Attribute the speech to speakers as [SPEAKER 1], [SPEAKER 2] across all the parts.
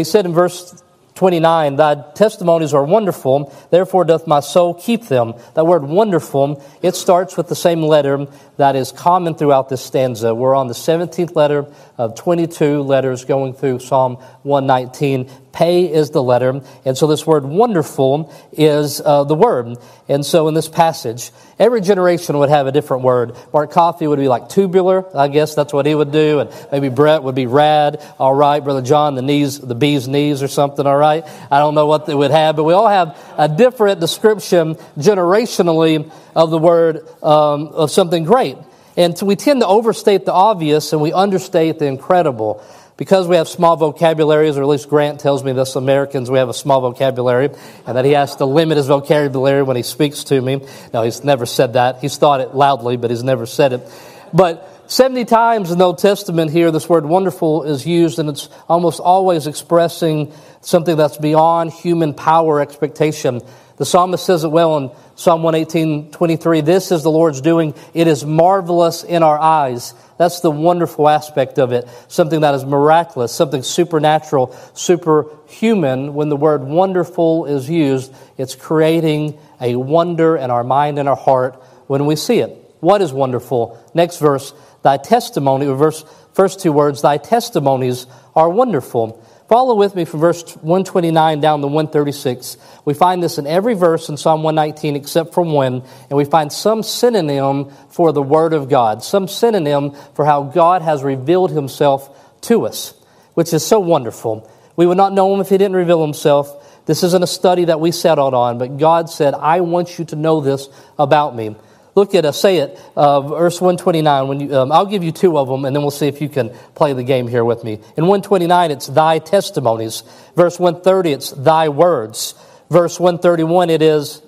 [SPEAKER 1] He said in verse 29, Thy testimonies are wonderful, therefore doth my soul keep them. That word wonderful, it starts with the same letter that is common throughout this stanza. We're on the 17th letter of 22 letters going through Psalm 119. Pay is the letter. And so this word wonderful is uh, the word. And so in this passage, every generation would have a different word. Mark Coffey would be like tubular. I guess that's what he would do. And maybe Brett would be rad. All right. Brother John, the knees, the bee's knees or something. All right. I don't know what they would have, but we all have a different description generationally of the word um, of something great. And so we tend to overstate the obvious and we understate the incredible because we have small vocabularies, or at least Grant tells me this, Americans, we have a small vocabulary, and that he has to limit his vocabulary when he speaks to me. No, he's never said that. He's thought it loudly, but he's never said it. But 70 times in the Old Testament here, this word wonderful is used, and it's almost always expressing something that's beyond human power expectation. The psalmist says it well in Psalm 118, 23. This is the Lord's doing. It is marvelous in our eyes. That's the wonderful aspect of it. Something that is miraculous, something supernatural, superhuman. When the word wonderful is used, it's creating a wonder in our mind and our heart when we see it. What is wonderful? Next verse, thy testimony, verse, first two words, thy testimonies are wonderful. Follow with me from verse 129 down to 136. We find this in every verse in Psalm 119 except for one, and we find some synonym for the Word of God, some synonym for how God has revealed Himself to us, which is so wonderful. We would not know Him if He didn't reveal Himself. This isn't a study that we settled on, but God said, I want you to know this about me. Look at, us, say it, uh, verse 129. When you, um, I'll give you two of them, and then we'll see if you can play the game here with me. In 129, it's thy testimonies. Verse 130, it's thy words. Verse 131, it is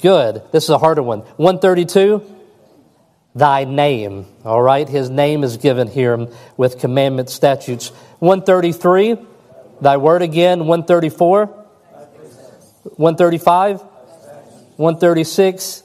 [SPEAKER 1] good. This is a harder one. 132, thy name. All right, his name is given here with commandment statutes. 133, thy word again. 134, 135, 136,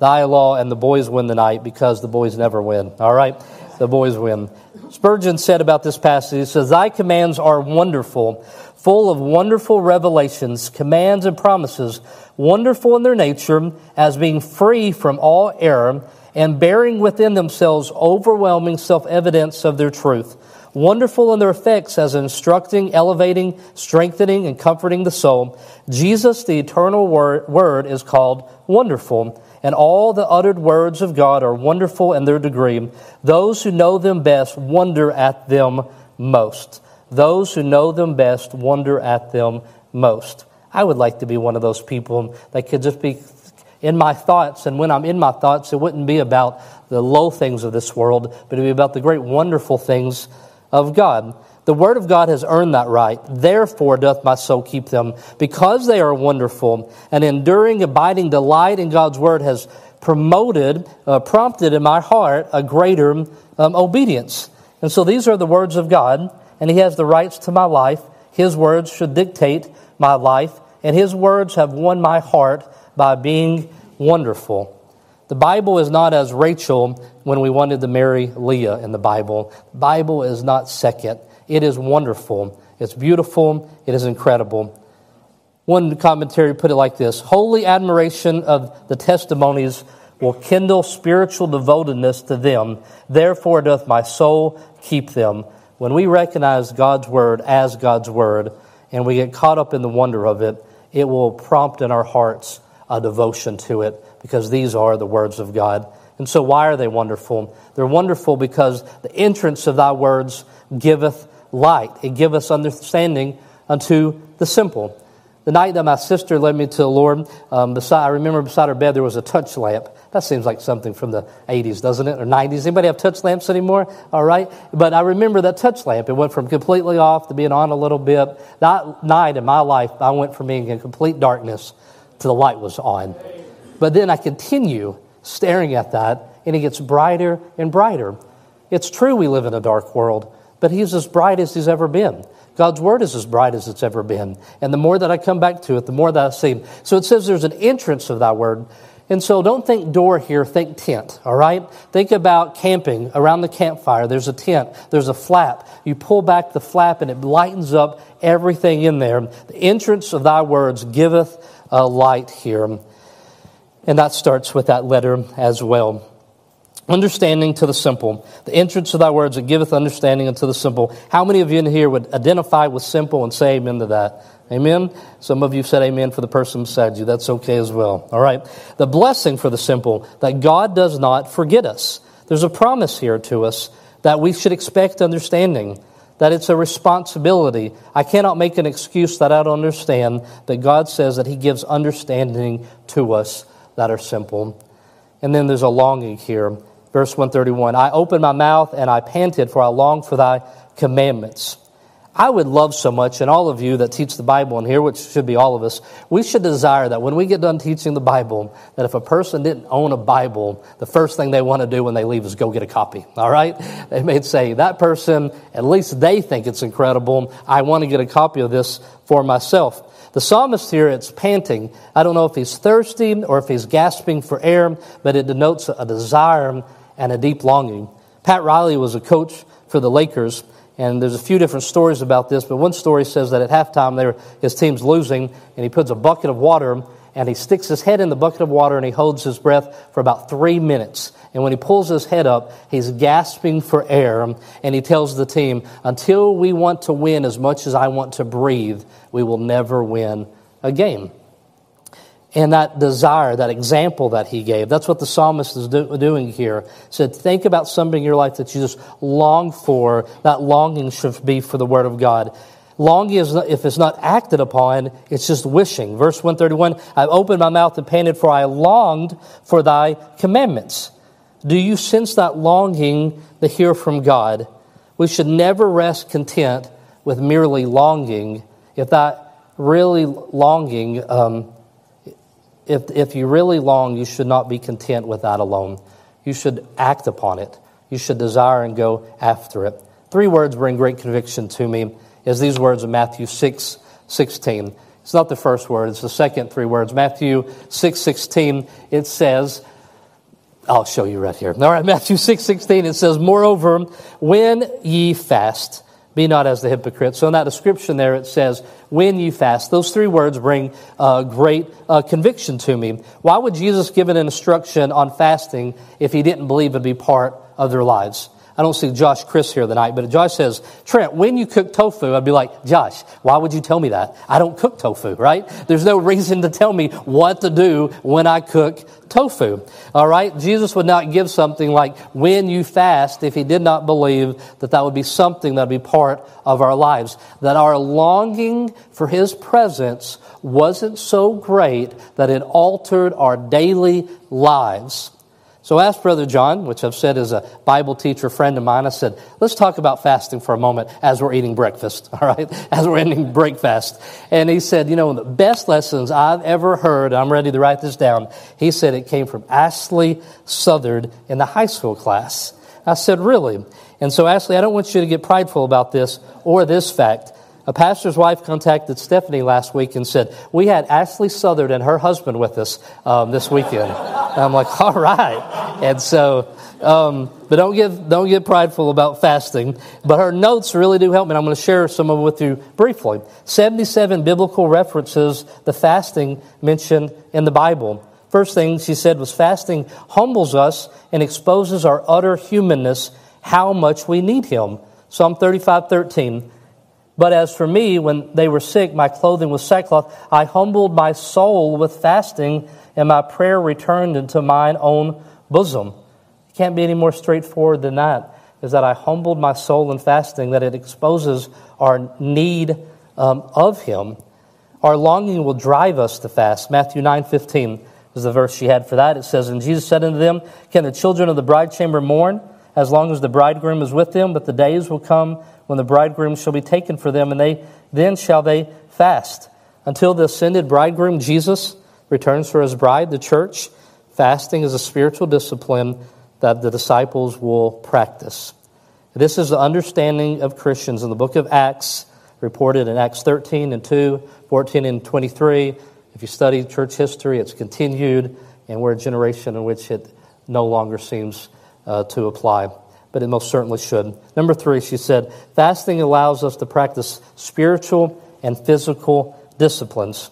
[SPEAKER 1] thy law, and the boys win the night because the boys never win. All right? The boys win. Spurgeon said about this passage, he says, Thy commands are wonderful, full of wonderful revelations, commands and promises, wonderful in their nature, as being free from all error, and bearing within themselves overwhelming self evidence of their truth. Wonderful in their effects as instructing, elevating, strengthening, and comforting the soul. Jesus, the eternal word, is called wonderful and all the uttered words of God are wonderful in their degree. Those who know them best wonder at them most. Those who know them best wonder at them most. I would like to be one of those people that could just be in my thoughts, and when I'm in my thoughts, it wouldn't be about the low things of this world, but it'd be about the great, wonderful things of God. The Word of God has earned that right. Therefore doth my soul keep them, because they are wonderful. And enduring, abiding delight in God's Word has promoted, uh, prompted in my heart a greater um, obedience. And so these are the words of God, and He has the rights to my life. His words should dictate my life, and His words have won my heart by being wonderful. The Bible is not as Rachel when we wanted to marry Leah in the Bible. The Bible is not second. It is wonderful. It's beautiful. It is incredible. One commentary put it like this Holy admiration of the testimonies will kindle spiritual devotedness to them. Therefore doth my soul keep them. When we recognize God's word as God's word and we get caught up in the wonder of it, it will prompt in our hearts a devotion to it because these are the words of God. And so, why are they wonderful? They're wonderful because the entrance of thy words giveth light. It give us understanding unto the simple. The night that my sister led me to the Lord, um, beside, I remember beside her bed there was a touch lamp. That seems like something from the 80s, doesn't it? Or 90s. Anybody have touch lamps anymore? All right. But I remember that touch lamp. It went from completely off to being on a little bit. That night in my life, I went from being in complete darkness to the light was on. But then I continue staring at that, and it gets brighter and brighter. It's true we live in a dark world, but he's as bright as he's ever been. God's word is as bright as it's ever been. And the more that I come back to it, the more that I see. So it says there's an entrance of thy word. And so don't think door here, think tent, all right? Think about camping around the campfire. There's a tent, there's a flap. You pull back the flap and it lightens up everything in there. The entrance of thy words giveth a light here. And that starts with that letter as well. Understanding to the simple. The entrance of thy words that giveth understanding unto the simple. How many of you in here would identify with simple and say amen to that? Amen? Some of you said amen for the person beside you. That's okay as well. All right. The blessing for the simple, that God does not forget us. There's a promise here to us that we should expect understanding, that it's a responsibility. I cannot make an excuse that I don't understand, that God says that He gives understanding to us that are simple. And then there's a longing here. Verse 131 I opened my mouth and I panted, for I longed for thy commandments. I would love so much, and all of you that teach the Bible in here, which should be all of us, we should desire that when we get done teaching the Bible, that if a person didn't own a Bible, the first thing they want to do when they leave is go get a copy. All right? They may say, that person, at least they think it's incredible. I want to get a copy of this for myself. The psalmist here, it's panting. I don't know if he's thirsty or if he's gasping for air, but it denotes a desire and a deep longing. Pat Riley was a coach for the Lakers. And there's a few different stories about this, but one story says that at halftime his team's losing, and he puts a bucket of water and he sticks his head in the bucket of water and he holds his breath for about three minutes. And when he pulls his head up, he's gasping for air, and he tells the team, Until we want to win as much as I want to breathe, we will never win a game and that desire, that example that he gave. That's what the psalmist is do, doing here. He said, think about something in your life that you just long for. That longing should be for the Word of God. Longing is not, if it's not acted upon, it's just wishing. Verse 131, I've opened my mouth and panted for I longed for thy commandments. Do you sense that longing to hear from God? We should never rest content with merely longing. If that really longing um, if, if you really long, you should not be content with that alone. You should act upon it. You should desire and go after it. Three words bring great conviction to me is these words of Matthew 6, 16. It's not the first word, it's the second three words. Matthew 6, 16, it says, I'll show you right here. All right, Matthew 6, 16, it says, Moreover, when ye fast, be not as the hypocrites. So in that description there, it says, when you fast. Those three words bring uh, great uh, conviction to me. Why would Jesus give an instruction on fasting if he didn't believe it'd be part of their lives? I don't see Josh Chris here tonight, but Josh says, Trent, when you cook tofu, I'd be like, Josh, why would you tell me that? I don't cook tofu, right? There's no reason to tell me what to do when I cook tofu. All right? Jesus would not give something like when you fast if he did not believe that that would be something that would be part of our lives. That our longing for his presence wasn't so great that it altered our daily lives. So I asked Brother John, which I've said is a Bible teacher friend of mine, I said, let's talk about fasting for a moment as we're eating breakfast, all right? As we're ending breakfast. And he said, you know, the best lessons I've ever heard, I'm ready to write this down, he said it came from Ashley Southard in the high school class. I said, really? And so, Ashley, I don't want you to get prideful about this or this fact. A pastor's wife contacted Stephanie last week and said, We had Ashley Southard and her husband with us um, this weekend. I'm like, All right. And so, um, but don't get, don't get prideful about fasting. But her notes really do help me. I'm going to share some of them with you briefly. 77 biblical references the fasting mentioned in the Bible. First thing she said was fasting humbles us and exposes our utter humanness, how much we need Him. Psalm 35 13. But as for me, when they were sick, my clothing was sackcloth. I humbled my soul with fasting, and my prayer returned into mine own bosom. It can't be any more straightforward than that. Is that I humbled my soul in fasting, that it exposes our need um, of Him. Our longing will drive us to fast. Matthew nine fifteen is the verse she had for that. It says, And Jesus said unto them, Can the children of the bride chamber mourn as long as the bridegroom is with them? But the days will come when the bridegroom shall be taken for them, and they then shall they fast until the ascended bridegroom Jesus returns for his bride, the church. Fasting is a spiritual discipline that the disciples will practice. This is the understanding of Christians in the book of Acts, reported in Acts 13 and 2, 14 and 23. If you study church history, it's continued and we're a generation in which it no longer seems uh, to apply, but it most certainly should. Number three, she said, fasting allows us to practice spiritual and physical disciplines.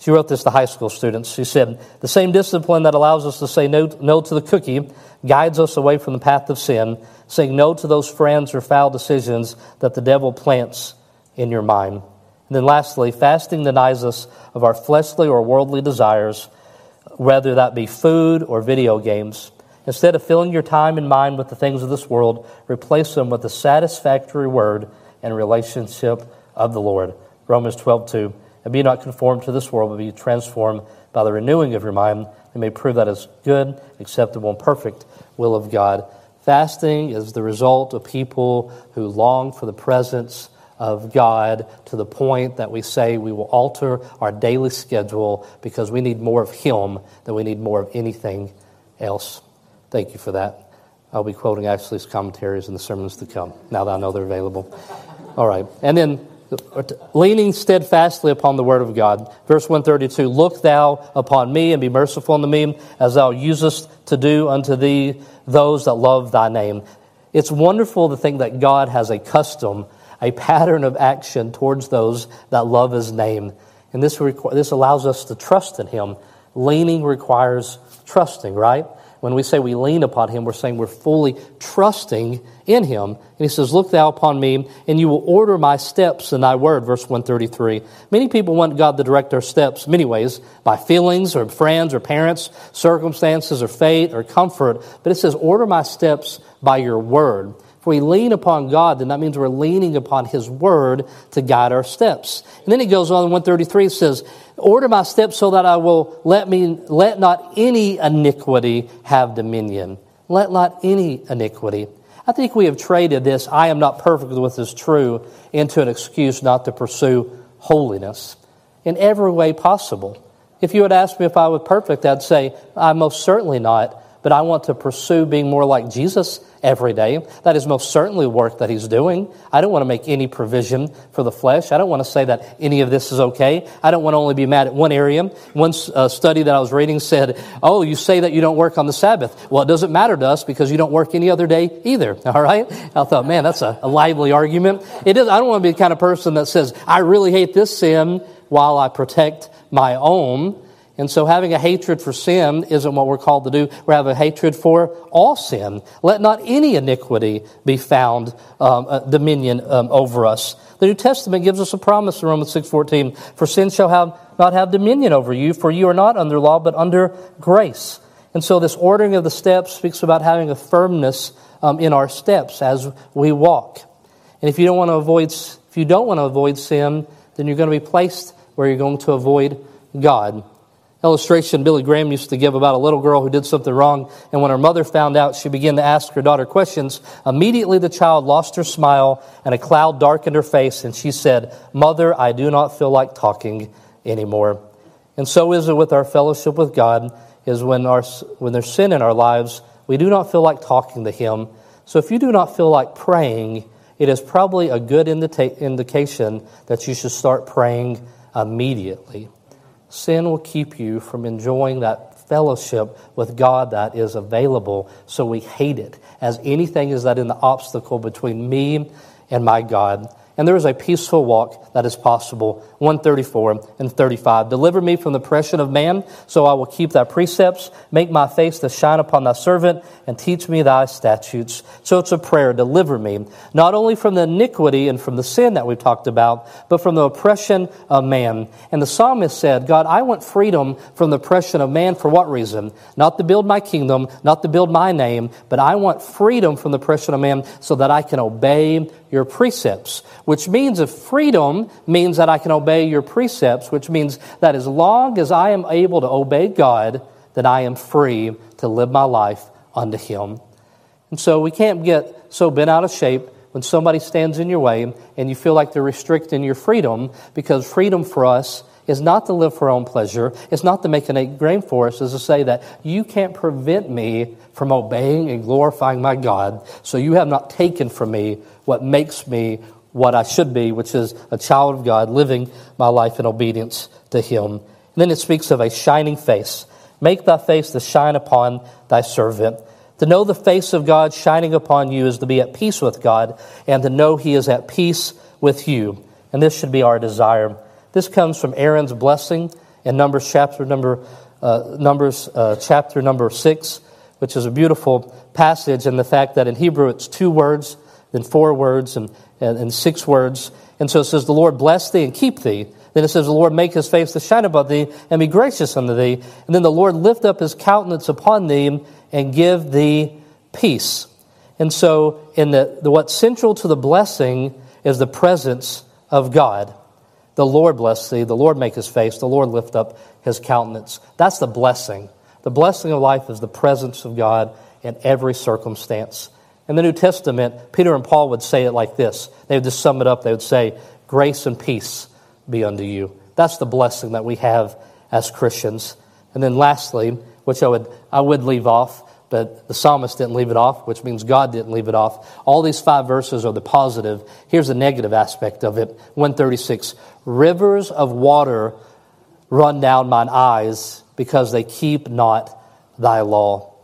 [SPEAKER 1] She wrote this to high school students. She said, The same discipline that allows us to say no, no to the cookie guides us away from the path of sin, saying no to those friends or foul decisions that the devil plants in your mind. And then lastly, fasting denies us of our fleshly or worldly desires, whether that be food or video games. Instead of filling your time and mind with the things of this world, replace them with the satisfactory word and relationship of the Lord. Romans 12, 2. And be not conformed to this world, but be transformed by the renewing of your mind. You may prove that is good, acceptable, and perfect will of God. Fasting is the result of people who long for the presence of God to the point that we say we will alter our daily schedule because we need more of Him than we need more of anything else. Thank you for that. I'll be quoting Ashley's commentaries in the sermons to come, now that I know they're available. All right. And then leaning steadfastly upon the word of God. Verse 132 Look thou upon me and be merciful unto me, as thou usest to do unto thee those that love thy name. It's wonderful to think that God has a custom, a pattern of action towards those that love his name. And this, requ- this allows us to trust in him. Leaning requires trusting, right? When we say we lean upon him, we're saying we're fully trusting in him. And he says, Look thou upon me, and you will order my steps in thy word, verse 133. Many people want God to direct their steps many ways, by feelings or friends or parents, circumstances or fate or comfort. But it says, Order my steps by your word. If we lean upon God, then that means we're leaning upon His Word to guide our steps. And then he goes on in 133, it says, Order my steps so that I will let me, let not any iniquity have dominion. Let not any iniquity. I think we have traded this, I am not perfect with this true, into an excuse not to pursue holiness in every way possible. If you had asked me if I was perfect, I'd say, I'm most certainly not but I want to pursue being more like Jesus every day. That is most certainly work that he's doing. I don't want to make any provision for the flesh. I don't want to say that any of this is okay. I don't want to only be mad at one area. One uh, study that I was reading said, Oh, you say that you don't work on the Sabbath. Well, it doesn't matter to us because you don't work any other day either. All right? I thought, man, that's a, a lively argument. It is, I don't want to be the kind of person that says, I really hate this sin while I protect my own. And so having a hatred for sin isn't what we're called to do. We have a hatred for all sin. Let not any iniquity be found um, uh, dominion um, over us. The New Testament gives us a promise in Romans 6.14, For sin shall have, not have dominion over you, for you are not under law, but under grace. And so this ordering of the steps speaks about having a firmness um, in our steps as we walk. And if you don't want to avoid, if you don't want to avoid sin, then you're going to be placed where you're going to avoid God illustration Billy Graham used to give about a little girl who did something wrong, and when her mother found out, she began to ask her daughter questions. Immediately, the child lost her smile, and a cloud darkened her face, and she said, Mother, I do not feel like talking anymore. And so is it with our fellowship with God, is when, our, when there's sin in our lives, we do not feel like talking to Him. So if you do not feel like praying, it is probably a good indica- indication that you should start praying immediately. Sin will keep you from enjoying that fellowship with God that is available, so we hate it. As anything is that in the obstacle between me and my God and there is a peaceful walk that is possible. 134 and 35. Deliver me from the oppression of man, so I will keep thy precepts. Make my face to shine upon thy servant, and teach me thy statutes. So it's a prayer. Deliver me, not only from the iniquity and from the sin that we've talked about, but from the oppression of man. And the psalmist said, God, I want freedom from the oppression of man for what reason? Not to build my kingdom, not to build my name, but I want freedom from the oppression of man so that I can obey your precepts, which means if freedom means that I can obey your precepts, which means that as long as I am able to obey God, that I am free to live my life unto Him. And so we can't get so bent out of shape when somebody stands in your way and you feel like they're restricting your freedom, because freedom for us is not to live for our own pleasure. It's not to make an eight grain for us. Is to say that you can't prevent me from obeying and glorifying my God. So you have not taken from me what makes me what I should be, which is a child of God, living my life in obedience to Him. And then it speaks of a shining face. Make thy face to shine upon thy servant. To know the face of God shining upon you is to be at peace with God and to know he is at peace with you. And this should be our desire. This comes from Aaron's blessing in Numbers chapter number uh, Numbers uh, chapter number six, which is a beautiful passage, and the fact that in Hebrew it's two words, then four words, and, and, and six words. And so it says, The Lord bless thee and keep thee. Then it says, The Lord make his face to shine above thee and be gracious unto thee. And then the Lord lift up his countenance upon thee and give thee peace. And so, in the, the what's central to the blessing is the presence of God. The Lord bless thee, the Lord make his face, the Lord lift up his countenance. That's the blessing. The blessing of life is the presence of God in every circumstance. In the New Testament, Peter and Paul would say it like this. They would just sum it up. They would say, Grace and peace be unto you. That's the blessing that we have as Christians. And then lastly, which I would, I would leave off, but the psalmist didn't leave it off, which means God didn't leave it off. All these five verses are the positive. Here's the negative aspect of it 136 Rivers of water run down mine eyes because they keep not thy law.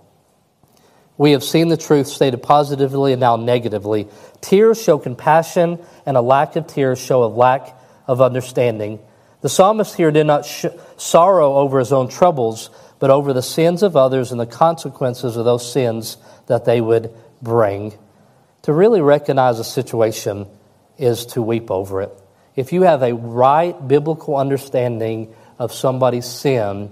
[SPEAKER 1] We have seen the truth stated positively and now negatively. Tears show compassion, and a lack of tears show a lack of understanding. The psalmist here did not sh- sorrow over his own troubles, but over the sins of others and the consequences of those sins that they would bring. To really recognize a situation is to weep over it. If you have a right biblical understanding of somebody's sin,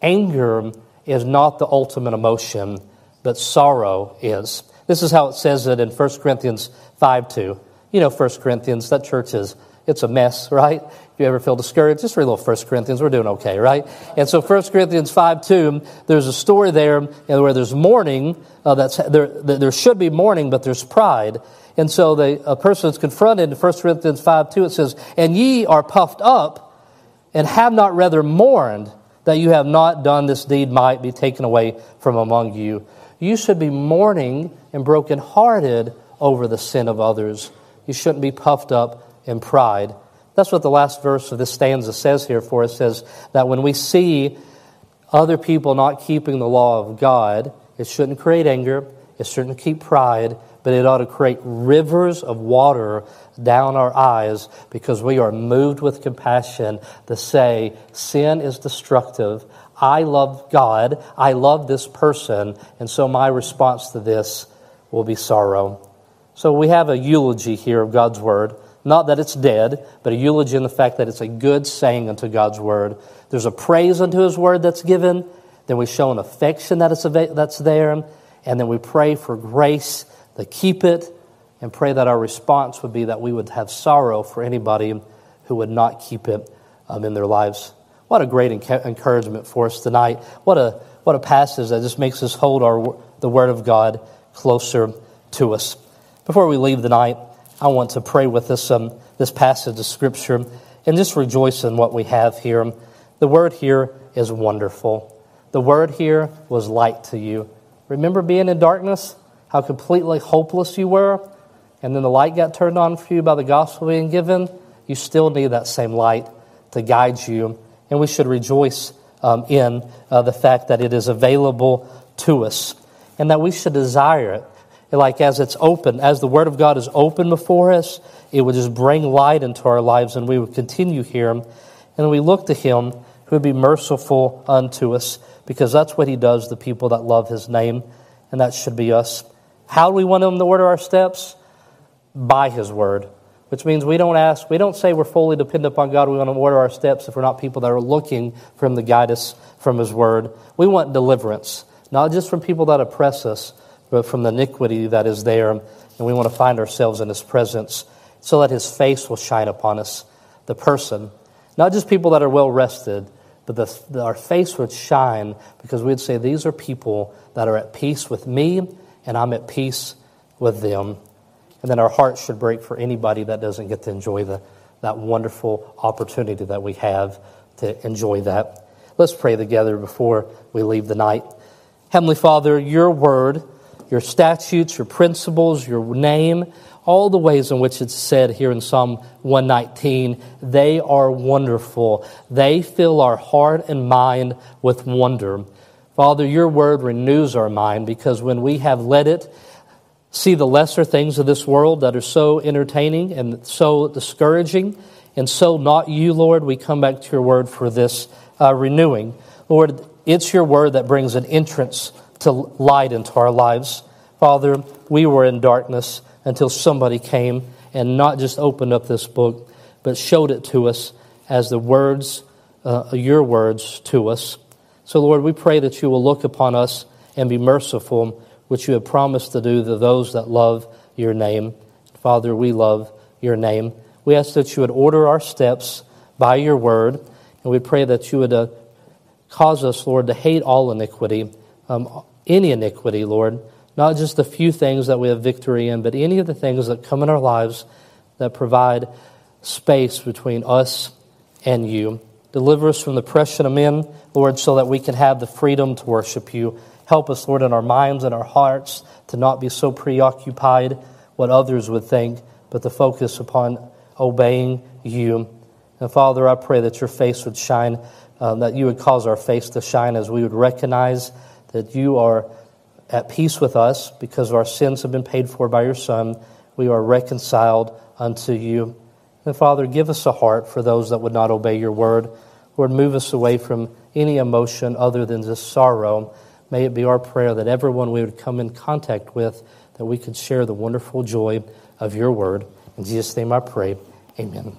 [SPEAKER 1] anger is not the ultimate emotion, but sorrow is. This is how it says it in 1 Corinthians 5 2. You know 1 Corinthians, that church is it's a mess, right? If you ever feel discouraged, just read a little 1 Corinthians. We're doing okay, right? And so 1 Corinthians 5 2, there's a story there where there's mourning. Uh, that's, there, there should be mourning, but there's pride. And so the, a person is confronted in 1 Corinthians 5 2, it says, And ye are puffed up, and have not rather mourned that you have not done this deed might be taken away from among you. You should be mourning and brokenhearted over the sin of others. You shouldn't be puffed up in pride. That's what the last verse of this stanza says here for us. It says that when we see other people not keeping the law of God, it shouldn't create anger, it shouldn't keep pride, but it ought to create rivers of water down our eyes because we are moved with compassion to say, sin is destructive. I love God. I love this person. And so my response to this will be sorrow. So we have a eulogy here of God's word. Not that it's dead, but a eulogy in the fact that it's a good saying unto God's word. There's a praise unto his word that's given. Then we show an affection that is, that's there. And then we pray for grace to keep it and pray that our response would be that we would have sorrow for anybody who would not keep it um, in their lives. What a great encouragement for us tonight. What a, what a passage that just makes us hold our, the Word of God closer to us. Before we leave tonight, I want to pray with us um, this passage of Scripture and just rejoice in what we have here. The word here is wonderful. The word here was light to you. Remember being in darkness? How completely hopeless you were? And then the light got turned on for you by the gospel being given? You still need that same light to guide you. And we should rejoice um, in uh, the fact that it is available to us and that we should desire it like as it's open, as the Word of God is open before us, it would just bring light into our lives and we would continue here. And we look to Him who would be merciful unto us because that's what He does, the people that love His name, and that should be us. How do we want Him to order our steps? By His Word, which means we don't ask, we don't say we're fully dependent upon God. We want to order our steps if we're not people that are looking for Him to guide us from His Word. We want deliverance, not just from people that oppress us but from the iniquity that is there. And we want to find ourselves in His presence so that His face will shine upon us, the person. Not just people that are well rested, but the, the, our face would shine because we'd say, These are people that are at peace with me, and I'm at peace with them. And then our hearts should break for anybody that doesn't get to enjoy the, that wonderful opportunity that we have to enjoy that. Let's pray together before we leave the night. Heavenly Father, your word your statutes, your principles, your name, all the ways in which it's said here in Psalm 119, they are wonderful. They fill our heart and mind with wonder. Father, your word renews our mind because when we have let it see the lesser things of this world that are so entertaining and so discouraging and so not you, Lord, we come back to your word for this uh, renewing. Lord, it's your word that brings an entrance to light into our lives. Father, we were in darkness until somebody came and not just opened up this book, but showed it to us as the words, uh, your words to us. So, Lord, we pray that you will look upon us and be merciful, which you have promised to do to those that love your name. Father, we love your name. We ask that you would order our steps by your word, and we pray that you would uh, cause us, Lord, to hate all iniquity, um, any iniquity, Lord, not just the few things that we have victory in, but any of the things that come in our lives that provide space between us and you. Deliver us from the oppression of men, Lord, so that we can have the freedom to worship you. Help us, Lord, in our minds and our hearts to not be so preoccupied what others would think, but to focus upon obeying you. And Father, I pray that your face would shine, um, that you would cause our face to shine as we would recognize that you are at peace with us because our sins have been paid for by your Son. We are reconciled unto you. And Father, give us a heart for those that would not obey your word. Lord, move us away from any emotion other than just sorrow. May it be our prayer that everyone we would come in contact with, that we could share the wonderful joy of your word. In Jesus' name I pray. Amen.